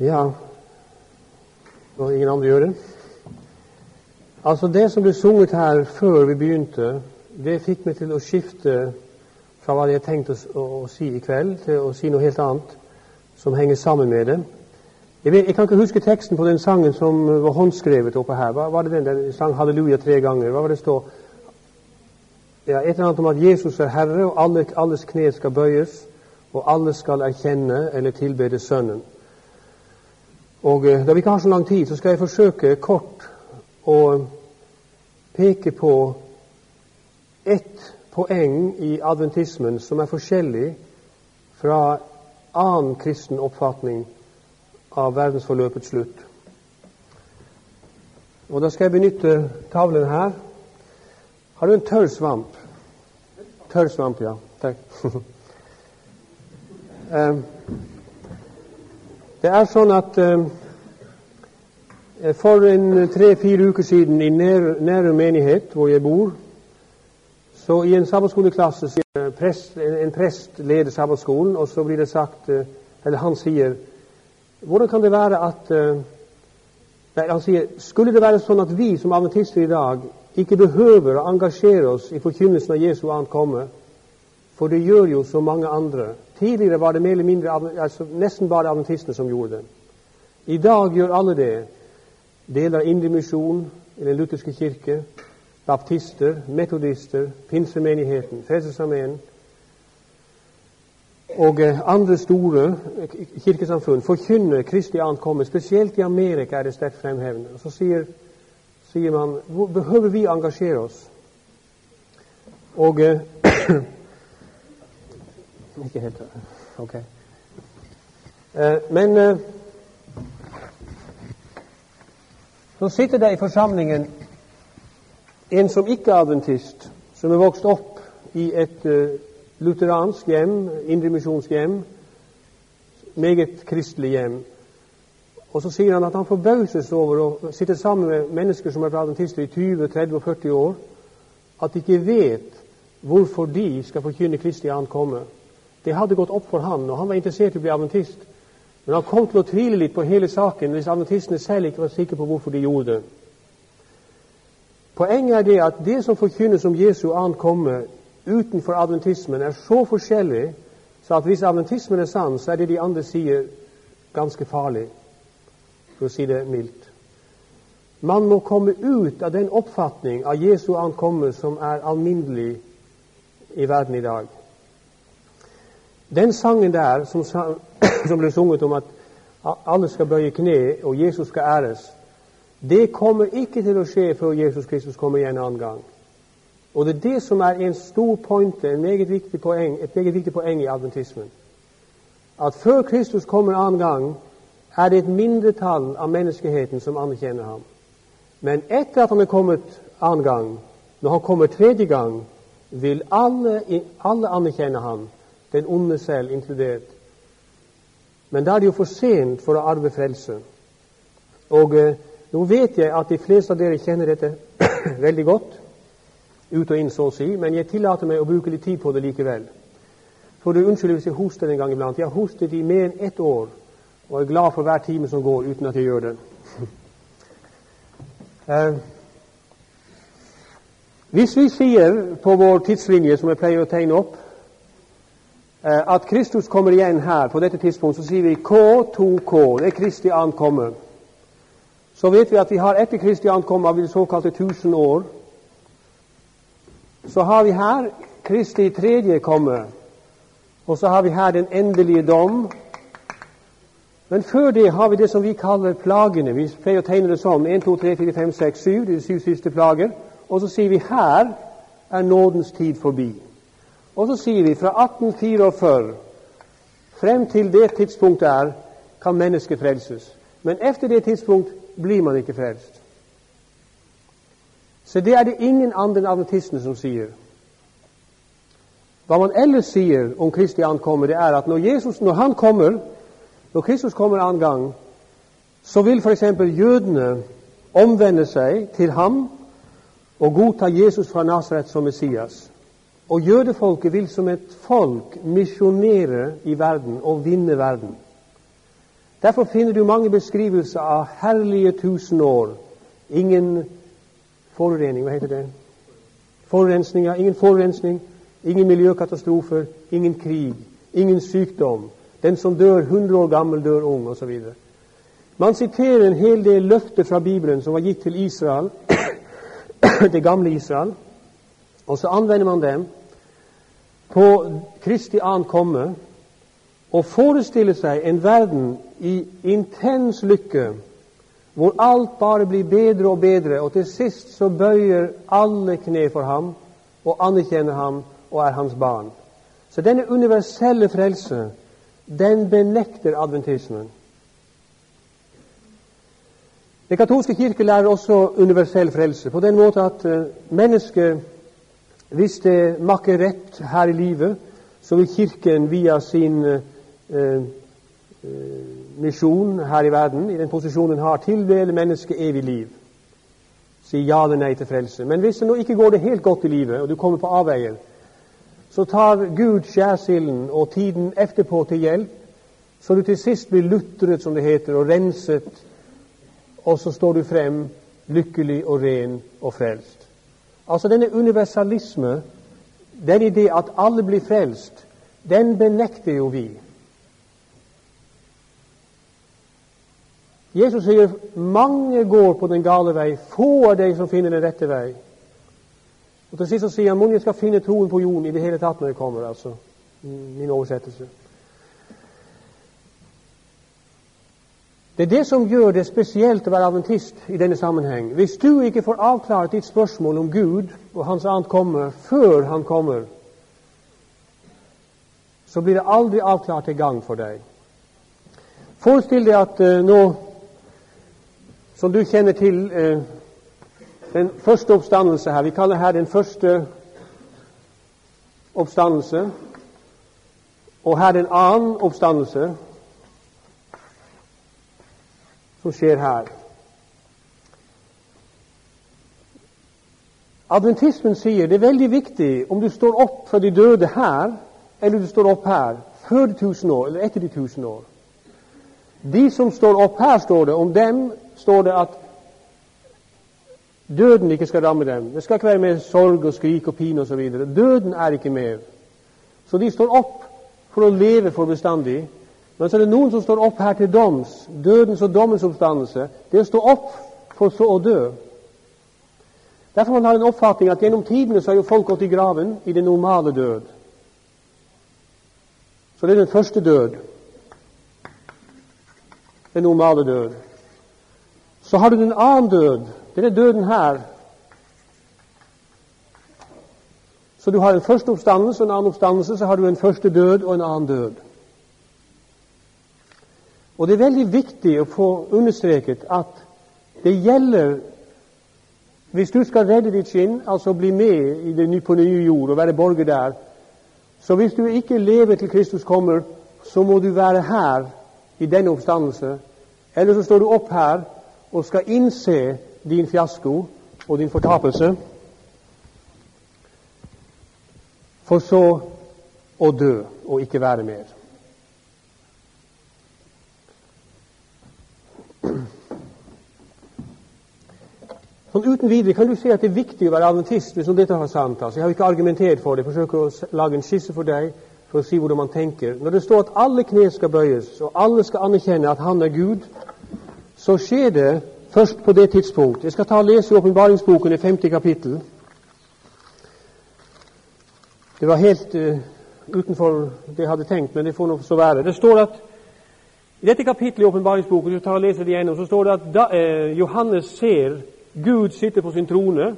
Ja, og ingen andre gjør det? Altså, det som ble sunget her før vi begynte, det fikk meg til å skifte fra hva jeg tenkte å, å si i kveld, til å si noe helt annet som henger sammen med det. Jeg, vet, jeg, kan ikke huske teksten på den sangen som var håndskrevet oppe her. Hva var det den? Den sang 'Halleluja' tre ganger. Hva var det stå? Ja, et eller annet om at Jesus er Herre, og alle, alles kne skal bøyes, og alle skal erkjenne eller tilbede Sønnen. Og eh, Da vi ikke har så lang tid, så skal jeg forsøke kort å peke på ett poeng i adventismen som er forskjellig fra annen kristen oppfatning av verdensforløpets slutt. Og Da skal jeg benytte tavlen her. Har du en tørr svamp? Tørr svamp, ja. Takk. Eh, det er sånn at eh, for en tre-fire uker siden i Nærum menighet, hvor jeg bor, så i en sabbatskoleklasse sier prest, en prest leder sabbatskolen, og så blir det sagt eh, Eller han sier Hvordan kan det være at Nei, han sier Skulle det være sånn at vi som adventister i dag ikke behøver å engasjere oss i forkynnelsen av Jesu ankomme, for det gjør jo så mange andre. Tidligere var det mer eller mindre, altså nesten bare adventistene som gjorde det. I dag gjør alle det. Deler av Indremisjonen, Den lutherske kirke, baptister, metodister, pinsemenigheten, Frelsesarmeen og eh, andre store kirkesamfunn forkynner Kristi ankomme. Spesielt i Amerika er det sterkt fremhevende. Og Så sier, sier man behøver vi engasjere oss? Og eh, Ikke helt Ok. Eh, men eh, så sitter det i forsamlingen en som ikke er adventist, som er vokst opp i et eh, lutheransk hjem, indremisjonsk hjem, meget kristelig hjem. Og så sier han at han forbauses over å sitte sammen med mennesker som er adventister i 20, 30 og 40 år, at de ikke vet hvorfor de skal forkynne Kristi ankomme. Det hadde gått opp for han, og han var interessert i å bli adventist. Men han kom til å tvile litt på hele saken hvis adventistene selv ikke var sikre på hvorfor de gjorde det. Poenget er det at det som forkynnes om Jesu ankomme utenfor adventismen, er så forskjellig så at hvis adventismen er sann, så er det de andre sier, ganske farlig, for å si det mildt. Man må komme ut av den oppfatning av Jesu ankomme som er alminnelig i verden i dag. Den sangen der som, som ble sunget om at alle skal bøye kne og Jesus skal æres, det kommer ikke til å skje før Jesus Kristus kommer igjen en annen gang. Og det er det som er en stor pointe, en meget viktig poeng, et meget viktig poeng i adventismen. At før Kristus kommer en annen gang, er det et mindretall av menneskeheten som anerkjenner ham. Men etter at han er kommet annen gang, når han kommer tredje gang, vil alle, alle anerkjenne ham den onde selv inkludert. Men da er det jo for sent for å arve frelse. Og eh, nå vet jeg at de fleste av dere kjenner dette veldig godt, ut og inn, så å si, men jeg tillater meg å bruke litt tid på det likevel. For du unnskylder hvis jeg hoster en gang iblant. Jeg har hostet i mer enn ett år og er glad for hver time som går uten at jeg gjør det. eh, hvis vi sier på vår tidslinje, som jeg pleier å tegne opp, at Kristus kommer igjen her på dette tidspunkt, så sier vi K2K. Det er Kristi ankomme. Så vet vi at vi har etter Kristi ankomme av de såkalte tusen år. Så har vi her Kristi tredje komme. Og så har vi her den endelige dom. Men før det har vi det som vi kaller plagene. Vi pleier å tegne det sånn. 1, 2, 3, 4, 5, 6, 7. De syv siste plager. Og så sier vi her er nådens tid forbi. Og så sier vi fra 1844 frem til det tidspunktet er, kan mennesket frelses. Men etter det tidspunkt blir man ikke frelst. Så det er det ingen andre enn adventistene som sier. Hva man ellers sier om Kristi ankommer, det er at når, Jesus, når han kommer, når Kristus kommer annen gang, så vil f.eks. jødene omvende seg til ham og godta Jesus fra Nasaret som Messias. Og jødefolket vil som et folk misjonere i verden og vinne verden. Derfor finner du mange beskrivelser av herlige tusen år. Ingen forurening, hva heter det? Forurensninger, ingen forurensning, ingen miljøkatastrofer, ingen krig, ingen sykdom. Den som dør 100 år gammel, dør ung, osv. Man siterer en hel del løfter fra Bibelen som var gitt til Israel, det gamle Israel, og så anvender man dem på Kristi ankomme og forestiller seg en verden i intens lykke, hvor alt bare blir bedre og bedre, og til sist så bøyer alle kne for ham og anerkjenner ham og er hans barn. Så denne universelle frelse, den benekter adventismen. Den katolske kirke lærer også universell frelse, på den måte at uh, mennesket, hvis det makker rett her i livet, så vil Kirken via sin eh, uh, misjon her i verden, i den posisjonen den har, tildele mennesket evig liv. Si ja eller nei til frelse. Men hvis det nå ikke går det helt godt i livet, og du kommer på avveier, så tar Gud skjærsilden og tiden etterpå til hjelp, så du til sist blir lutret, som det heter, og renset, og så står du frem lykkelig og ren og frelst. Altså denne universalisme, den idé at alle blir frelst, den benekter jo vi. Jesus sier mange går på den gale vei, få av de som finner den rette vei. Og Til sist så sier han mange skal finne troen på jorden i det hele tatt når det kommer. altså min oversettelse. Det er det som gjør det spesielt å være adventist i denne sammenheng. Hvis du ikke får avklart ditt spørsmål om Gud og Hans annet kommer før Han kommer, så blir det aldri avklart til gang for deg. Forestill deg at uh, nå som du kjenner til eh, den første oppstandelse her. Vi kaller her den første oppstandelse. Og her den annen oppstandelse som skjer her. Adventismen sier det er veldig viktig om du står opp fra de døde her, eller du står opp her før de tusen år eller etter de tusen år. De som står opp her, står det om dem står det at døden ikke skal ramme dem. Det skal ikke være mer sorg og skrik og pine osv. Døden er ikke med. Så de står opp for å leve for bestandig. Men så er det noen som står opp her til doms. Dødens og dommens oppstandelse. Det å stå opp for så å dø. Derfor man har en oppfatning at gjennom tidene så har jo folk gått i graven i den normale død. Så det er den første død. Den normale død. Så har du den annen død. Det er døden her. Så du har en første oppstandelse og en annen oppstandelse, så har du en første død og en annen død. Og det er veldig viktig å få understreket at det gjelder Hvis du skal redde ditt skinn, altså bli med det, på den nye jord og være borger der, så hvis du ikke lever til Kristus kommer, så må du være her i denne oppstandelse. Eller så står du opp her og skal innse din fiasko og din fortapelse, for så å dø og ikke være mer. Sånn Uten videre kan du si at det er viktig å være adventist hvis dette har sant. Altså, jeg har ikke argumentert for det. Jeg forsøker å lage en skisse for deg for å si hvordan man tenker. Når det står at alle kne skal bøyes, og alle skal anerkjenne at Han er Gud, så skjer det først på det tidspunkt. Jeg skal ta og lese åpenbaringsboken i 50 kapittel. Det var helt uh, utenfor det jeg hadde tenkt, men det får nå så være. Det står at i dette kapittelet i åpenbaringsboken står det at da, eh, Johannes ser Gud sitte på sin trone,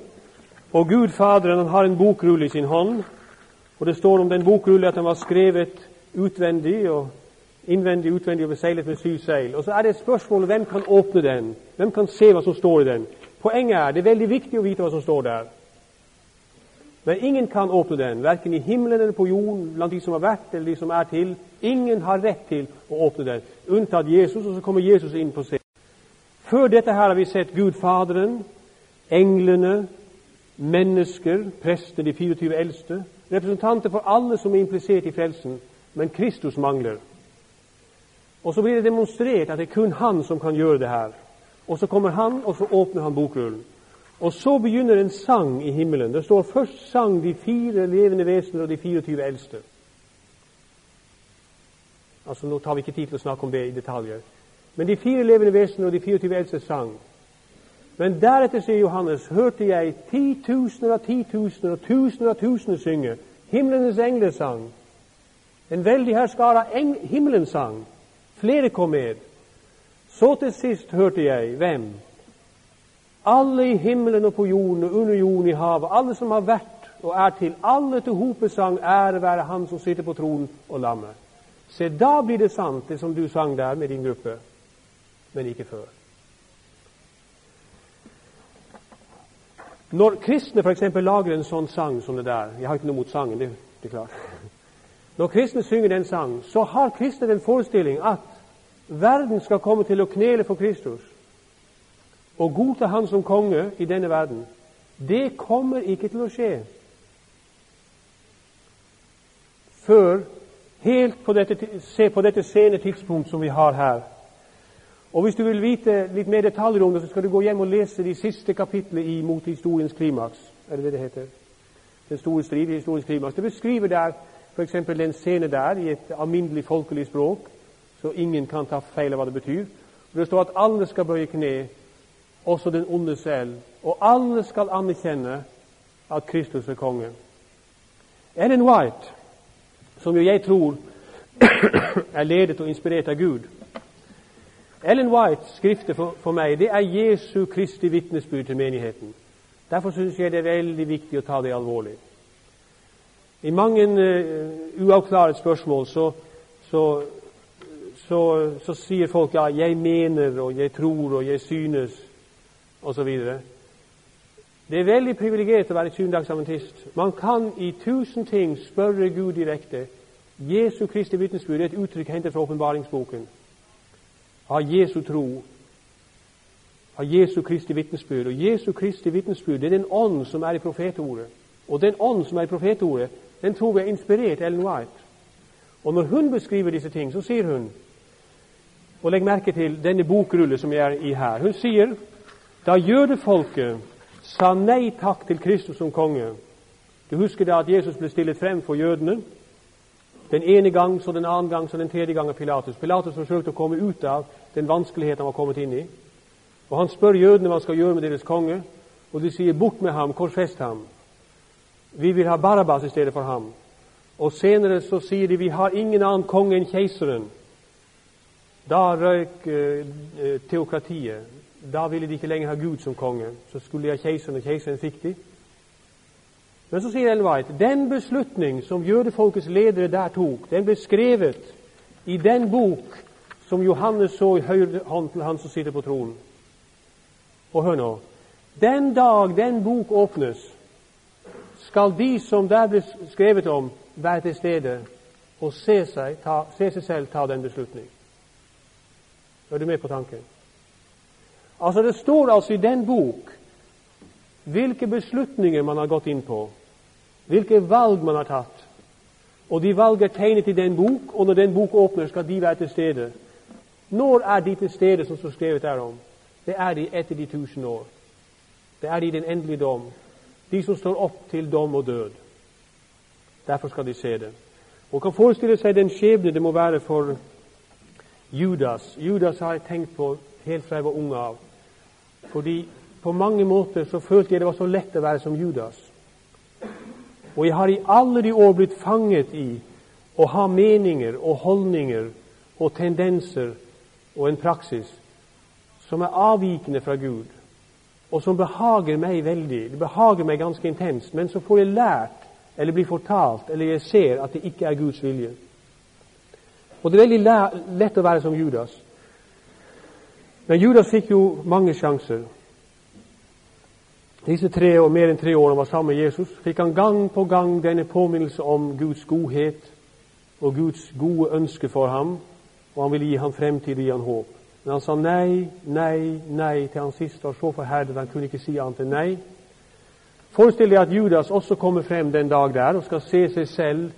og Gud Faderen han har en bokrulle i sin hånd. Og Det står om den bokrulle at den var skrevet utvendig og innvendig utvendig og beseglet med syv seil. Og Så er det spørsmålet spørsmål hvem kan åpne den? Hvem kan se hva som står i den? Poenget er det er veldig viktig å vite hva som står der. Men ingen kan åpne den, verken i himmelen eller på jorden, blant de som har vært eller de som er til. Ingen har rett til å åpne den, unntatt Jesus, og så kommer Jesus inn på scenen. Før dette her har vi sett Gud Faderen, englene, mennesker, prestene, de 24 eldste, representanter for alle som er implisert i frelsen, men Kristus mangler. Og så blir det demonstrert at det er kun han som kan gjøre det her. Og så kommer han, og så åpner han bokrullen. Og så begynner en sang i himmelen. Det står først sang de fire levende vesener og de 24 eldste. Altså, Nå tar vi ikke tid til å snakke om det i detaljer. Men de fire levende vesener og de 24 eldste sang. Men deretter, sier Johannes, hørte jeg titusener av titusener og tusener av tusener synge. Himlenes engler sang. En veldig herskare av himmelen sang. Flere kom med. Så til sist hørte jeg hvem? Alle i himmelen og på jorden og under jorden i havet, alle som har vært og er til, alle til hopesang, ære være Han som sitter på tronen og lammet. Se, da blir det sant, det som du sang der med din gruppe, men ikke før. Når kristne f.eks. lager en sånn sang som det der Jeg har ikke noe mot sangen, det, det er klart. Når kristne synger den sangen, så har kristne den forestilling at verden skal komme til å knele for Kristus og godta Han som konge i denne verden. Det kommer ikke til å skje før helt på dette, se på dette sene tidspunkt som vi har her. Og Hvis du vil vite litt mer detaljer om det, så skal du gå hjem og lese de siste kapitlene i Mot historiens klimaks. Er det det det heter? Den store strid i historiens klimaks. Det beskriver der f.eks. den scene der i et alminnelig folkelig språk, så ingen kan ta feil av hva det betyr. Det står at alle skal bøye kne, også den onde selv, og alle skal anerkjenne at Kristus er konge. Ellen White som jo jeg tror er ledet og inspirert av Gud. Ellen Whites skrifter for, for meg det er Jesu Kristi vitnesbyrd til menigheten. Derfor syns jeg det er veldig viktig å ta det alvorlig. I mange uh, uavklart spørsmål så, så, så, så, sier folk ja, 'jeg mener', og 'jeg tror', og 'jeg synes', osv. Det er veldig privilegert å være syvendagsadventist. Man kan i tusen ting spørre Gud direkte. Jesu Kristi vitnesbyrd er et uttrykk hentet fra åpenbaringsboken. Ha Jesu tro. Ha Jesu Kristi vitnesbyrd. Og Jesu Kristi vitnesbyrd er den ånd som er i profetordet. Og den ånd som er i profetordet, den tror vi er inspirert Ellen White. Og når hun beskriver disse ting, så sier hun Og legg merke til denne bokrullet som jeg er i her. Hun sier da jødefolket sa nei takk til Kristus som konge. Du husker da at Jesus ble stillet frem for jødene. Den ene gang, så den andre gang, så den tredje gang av Pilatus. Pilatus forsøkte å komme ut av den vanskeligheten han var kommet inn i. Og Han spør jødene hva han skal gjøre med deres konge, og de sier 'bort med ham, korsfest ham'. Vi vil ha Barabbas i stedet for ham. Og senere så sier de 'vi har ingen annen konge enn keiseren'. Da røyk eh, eh teokratiet da ville de ikke lenger ha Gud som konge. Så skulle de ha keiseren, og keiseren fikk de. Men så sier Ellen White den beslutning som jødefolkets ledere der tok, den ble skrevet i den bok som Johannes så i høyre hånd til han som sitter på tronen. Og hør nå Den dag den bok åpnes, skal de som der ble skrevet om, være til stede og se seg, ta, se seg selv ta den beslutning. Er du med på tanken? Altså Det står altså i den bok hvilke beslutninger man har gått inn på, hvilke valg man har tatt. Og de valg er tegnet i den bok, og når den bok åpner, skal de være til stede. Når er de til stede, som står skrevet der om? Det er de etter de tusen år. Det er de i den endelige dom. De som står opp til dom og død. Derfor skal de se det. Og kan forestille seg den skjebne det må være for Judas. Judas har jeg tenkt på helt fra jeg var ung av. Fordi på mange måter så følte jeg det var så lett å være som Judas. Og jeg har i alle de år blitt fanget i å ha meninger og holdninger og tendenser og en praksis som er avvikende fra Gud, og som behager meg veldig. Det behager meg ganske intenst. Men så får jeg lært eller blir fortalt eller jeg ser at det ikke er Guds vilje. Og det er veldig lett å være som Judas. Men Judas fikk jo mange sjanser. Disse tre og mer enn tre årene han var sammen med Jesus, fikk han gang på gang denne påminnelse om Guds godhet og Guds gode ønske for ham, og han ville gi ham fremtid og gi ham håp. Men han sa nei, nei, nei til han siste var så forherdet han kunne ikke si annet enn nei. Forestill deg at Judas også kommer frem den dag der og skal se seg selv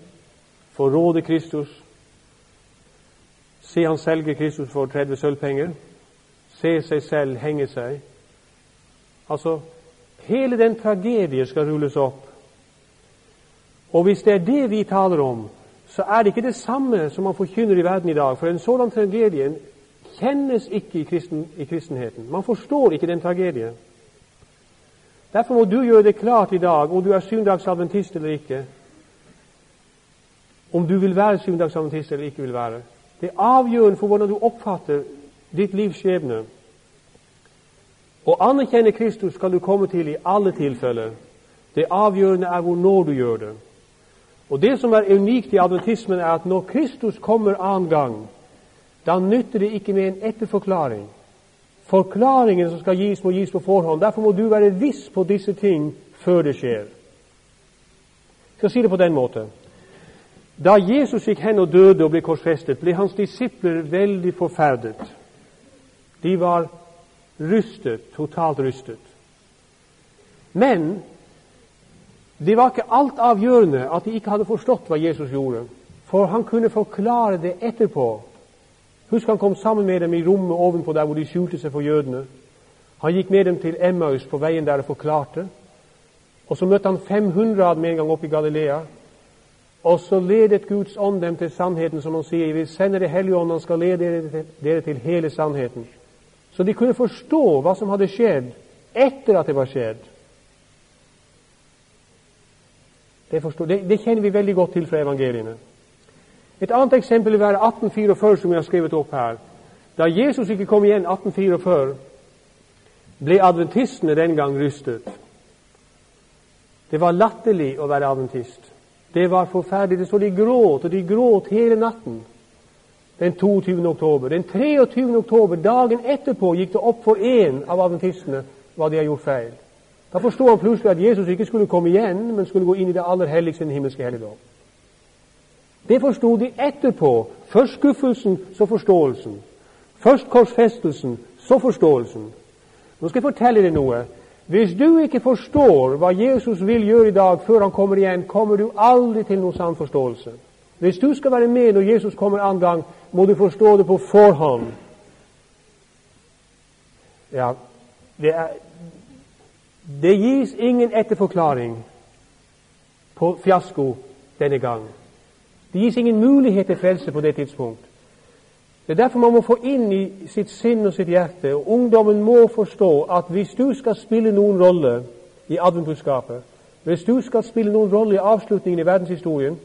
forråde Kristus, Se han selger Kristus for 30 sølvpenger. Se seg selv henge seg. Altså, hele den tragedien skal rulles opp. Og hvis det er det vi taler om, så er det ikke det samme som man forkynner i verden i dag. For en sådan tragedie kjennes ikke i, kristen, i kristenheten. Man forstår ikke den tragedien. Derfor må du gjøre det klart i dag om du er søndagsadventist eller ikke. Om du vil være søndagsadventist eller ikke vil være. Det er avgjørende for hvordan du oppfatter ditt livs skjebne. Å anerkjenne Kristus skal du komme til i alle tilfeller. Det avgjørende er hvor når du gjør det. Og Det som er unikt i adventismen, er at når Kristus kommer annen gang, da nytter det ikke med en etterforklaring. Forklaringen som skal gis, må gis på forhånd. Derfor må du være viss på disse ting før det skjer. Jeg skal si det på den måten. Da Jesus gikk hen og døde og ble korsfestet, ble hans disipler veldig forferdet. De var rystet, totalt rystet. Men det var ikke alt avgjørende at de ikke hadde forstått hva Jesus gjorde, for han kunne forklare det etterpå. Husk han kom sammen med dem i rommet ovenpå der hvor de skjulte seg for jødene. Han gikk med dem til Emmaus på veien der og forklarte. Og så møtte han 500 av dem en gang oppe i Galilea. Og så ledet Guds ånd dem til sannheten, som han sier. Vi sender sende Det hellige ånd, han skal lede dere til hele sannheten. Så de kunne forstå hva som hadde skjedd etter at det var skjedd. Det, det, det, kjenner vi veldig godt til fra evangeliene. Et annet eksempel vil være 1844, som vi har skrevet opp her. Da Jesus ikke kom igjen 1844, ble adventistene den gang rystet. Det var latterlig å være adventist. Det var forferdelig. Det Så de gråt, og de gråt hele natten den 22. oktober. Den 23. oktober, dagen etterpå, gikk det opp for én av adventistene hva de har gjort feil. Da forsto han plutselig at Jesus ikke skulle komme igjen, men skulle gå inn i det aller helligste den himmelske helligdom. Det forsto de etterpå. Først skuffelsen, så forståelsen. Først korsfestelsen, så forståelsen. Nå skal jeg fortelle deg noe. Hvis du ikke forstår hva Jesus vil gjøre i dag før han kommer igjen, kommer du aldri til noen sann forståelse. Hvis du skal være med når Jesus kommer annen gang, må du forstå det på forhånd. Ja, det er, det gis ingen etterforklaring på fiasko denne gang. Det gis ingen mulighet til frelse på det tidspunkt. Det er derfor man må få inn i sitt sinn og sitt hjerte, og ungdommen må forstå at hvis du skal spille noen rolle i adventbudskapet, hvis du skal spille noen rolle i avslutningen i verdenshistorien,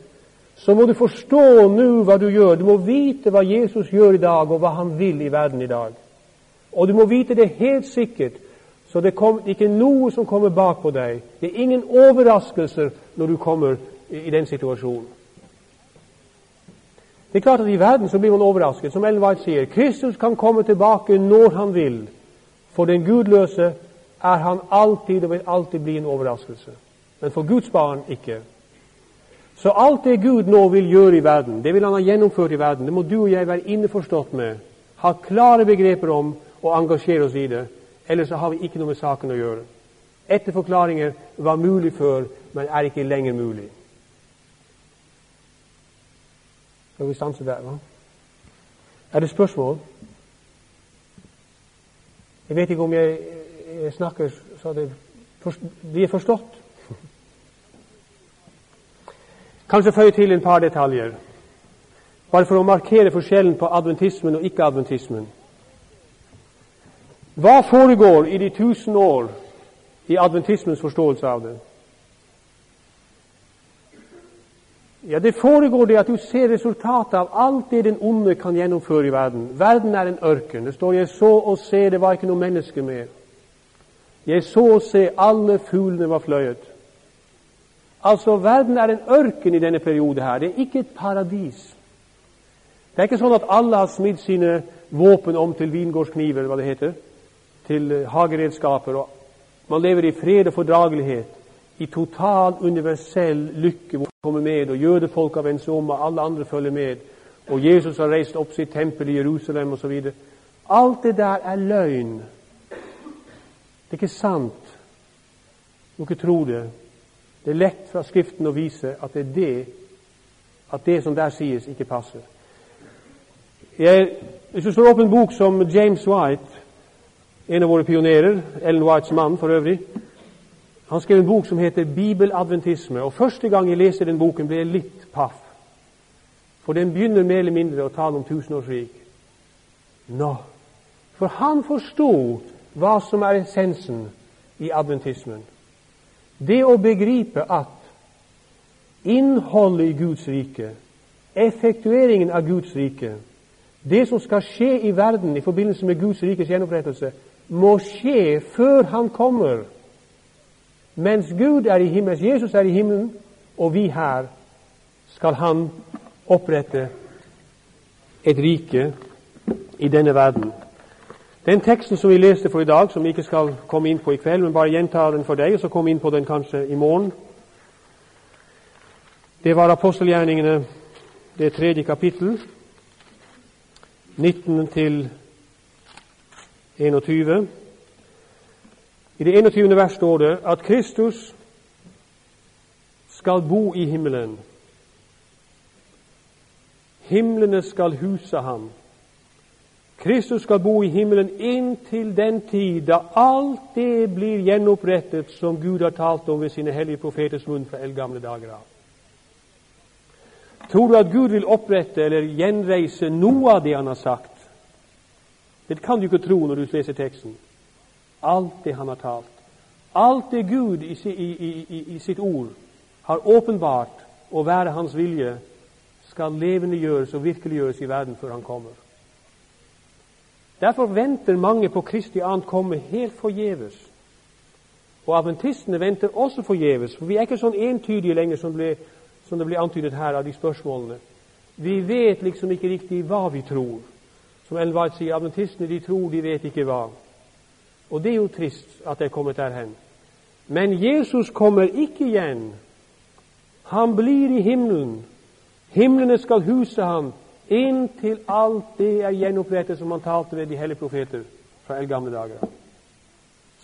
så må du forstå nå hva du gjør. Du må vite hva Jesus gjør i dag, og hva han vil i verden i dag. Og du må vite det helt sikkert så det er ikke noe som kommer bak på deg. Det er ingen overraskelser når du kommer i, i den situasjonen. Det er klart at I verden så blir man overrasket. Som Ellen White sier, Kristus kan komme tilbake når han vil. For den gudløse er han alltid og vil alltid bli en overraskelse. Men for Guds barn ikke. Så alt det Gud nå vil gjøre i verden, det vil han ha gjennomført i verden. Det må du og jeg være innforstått med, ha klare begreper om og engasjere oss i det. Ellers så har vi ikke noe med saken å gjøre. Etterforklaringer var mulig før, men er ikke lenger mulig. Skal vi stanse der, hva? Er det spørsmål? Jeg vet ikke om jeg, jeg snakker så det blir forstått. Kanskje føye til en par detaljer, bare for å markere forskjellen på adventismen og ikke-adventismen. Hva foregår i de tusen år i adventismens forståelse av det? Ja, Det foregår det at du ser resultatet av alt det den onde kan gjennomføre i verden. Verden er en ørken. Det står 'Jeg så og se, det var ikke noe menneske mer'. Jeg så og se, alle fuglene var fløyet. Altså, verden er en ørken i denne periode her. Det er ikke et paradis. Det er ikke sånn at alle har smidd sine våpen om til vingårdskniver, eller hva det heter til eh, hageredskaper. og Man lever i fred og fordragelighet, i total universell lykke hvor man kommer med, og jødefolka vender seg om, og alle andre følger med. Og Jesus har reist opp sitt tempel i Jerusalem osv. Alt det der er løgn. Det er ikke sant. Du kan ikke tro det. Det er lett fra Skriften å vise at det er det, at det som der sies, ikke passer. Jeg, hvis du slår opp en bok som James White, en av våre pionerer, Ellen Whites mann for øvrig Han skrev en bok som heter Bibeladventisme. og Første gang jeg leser den boken, ble jeg litt paff. For den begynner mer eller mindre å tale om tusenårsrik. Nå, For han forsto hva som er essensen i adventismen. Det å begripe at innholdet i Guds rike, effektueringen av Guds rike, det som skal skje i verden i forbindelse med Guds rikes gjenopprettelse, må skje før Han kommer. Mens Gud er i himmelen, Jesus er i himmelen, og vi her, skal Han opprette et rike i denne verden. Den teksten som vi leste for i dag, som vi ikke skal komme inn på i kveld, men bare gjenta den for deg, og så komme inn på den kanskje i morgen, det var apostelgjerningene, det tredje kapittel, 19 til 21. I det 21. vers står det at Kristus skal bo i himmelen. Himlene skal huse ham. Kristus skal bo i himmelen inntil den tid da alt det blir gjenopprettet som Gud har talt om ved sine hellige profeters munn fra eldgamle dager av. Tror du at Gud vil opprette eller gjenreise noe av det han har sagt? Det kan du ikke tro når du leser teksten. Alt det han har talt. Alt det Gud i, i, i, i sitt ord har åpenbart å være hans vilje, skal levendegjøres og virkeliggjøres i verden før han kommer. Derfor venter mange på Kristi annet komme helt forgjeves. Og adventistene venter også forgjeves, for vi er ikke sånn entydige lenger som, ble, som det blir antydet her av de spørsmålene. Vi vet liksom ikke riktig hva vi tror. Som Ellen White sier, adventistene de tror, de vet ikke hva. Og det er jo trist at det er kommet derhen. Men Jesus kommer ikke igjen. Han blir i himmelen. Himlene skal huse ham inntil alt det er gjenopprettet som han talte ved de hellige profeter fra eldgamle dager.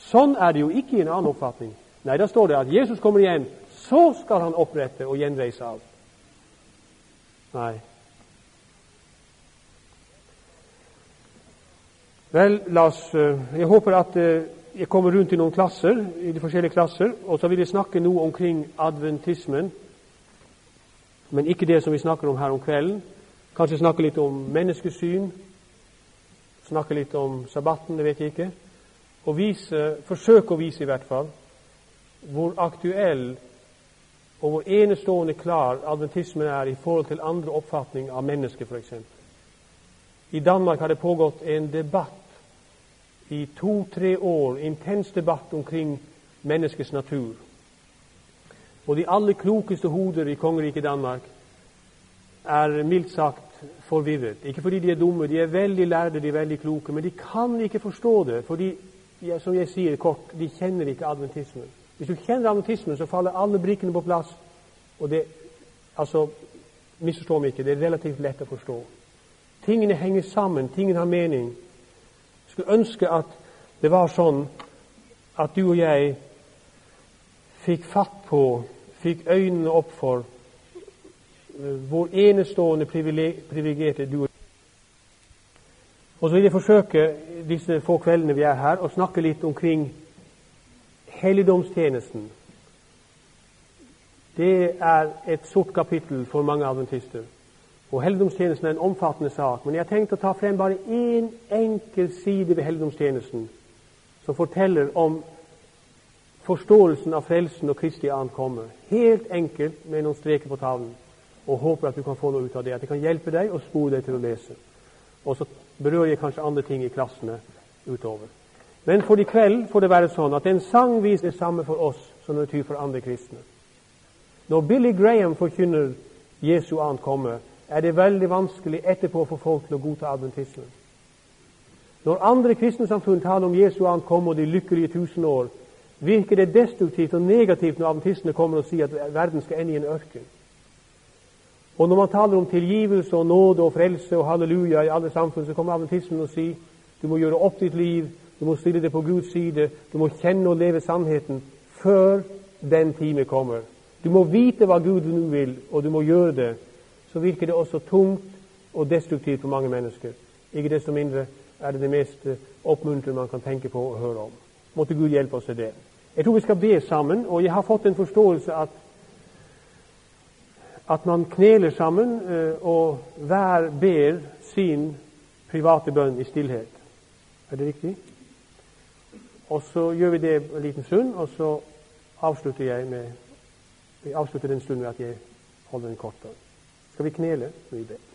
Sånn er det jo ikke i en annen oppfatning. Nei, da står det at Jesus kommer igjen, så skal han opprette og gjenreise alt. Nei. Vel, la oss eh, Jeg håper at eh, jeg kommer rundt i noen klasser, i de forskjellige klasser, og så vil jeg snakke noe omkring adventismen, men ikke det som vi snakker om her om kvelden. Kanskje snakke litt om menneskesyn, snakke litt om sabbaten, det vet jeg ikke. Og vise, forsøke å vise i hvert fall hvor aktuell og hvor enestående klar adventismen er i forhold til andre oppfatning av mennesket, f.eks. I Danmark har det pågått en debatt i to-tre år, intens debatt omkring menneskets natur. Og de aller klokeste hoder i kongeriket Danmark er mildt sagt forvirret. Ikke fordi de er dumme, de er veldig lærde, de er veldig kloke, men de kan ikke forstå det, fordi, som jeg sier kort, de kjenner ikke adventismen. Hvis du kjenner adventismen, så faller alle brikkene på plass. Og det, altså, misforstå meg ikke, det er relativt lett å forstå. Tingene henger sammen, tingene har mening. Jeg skulle ønske at det var sånn at du og jeg fikk fatt på, fikk øynene opp for hvor enestående privilegerte du er. Og så vil jeg forsøke disse få kveldene vi er her, å snakke litt omkring helligdomstjenesten. Det er et sort kapittel for mange adventister. Og Helligdomstjenesten er en omfattende sak. Men jeg har tenkt å ta frem bare én enkel side ved helligdomstjenesten som forteller om forståelsen av frelsen og Kristi ankomme. Helt enkelt med noen streker på tavlen og håper at du kan få noe ut av det. At det kan hjelpe deg og spore deg til å lese. Og så berører jeg kanskje andre ting i klassene utover. Men for i kveld får det være sånn at en sang viser det samme for oss som det betyr for andre kristne. Når Billy Graham forkynner Jesu ankomme, er det veldig vanskelig etterpå for folk til å godta adventismen. Når andre kristne samfunn taler om Jesu ankomme og de lykkelige tusen år, virker det destruktivt og negativt når adventistene kommer og sier at verden skal ende i en ørken. Og når man taler om tilgivelse og nåde og frelse og halleluja i alle samfunn, så kommer adventismen og sier du må gjøre opp ditt liv, du må stille det på Guds side, du må kjenne og leve sannheten før den time kommer. Du må vite hva Gud nå vil, og du må gjøre det. Så virker det også tungt, og destruktivt for mange mennesker. Ikke desto mindre er det det mest oppmuntrende man kan tenke på og høre om. Måtte Gud hjelpe oss til det. Jeg tror vi skal be sammen, og jeg har fått en forståelse at at man kneler sammen, eh, og hver ber sin private bønn i stillhet. Er det riktig? Og så gjør vi det en liten stund, og så avslutter jeg med vi avslutter den stunden med at jeg holder en kort bønn. Skal vi knele? Vi ber.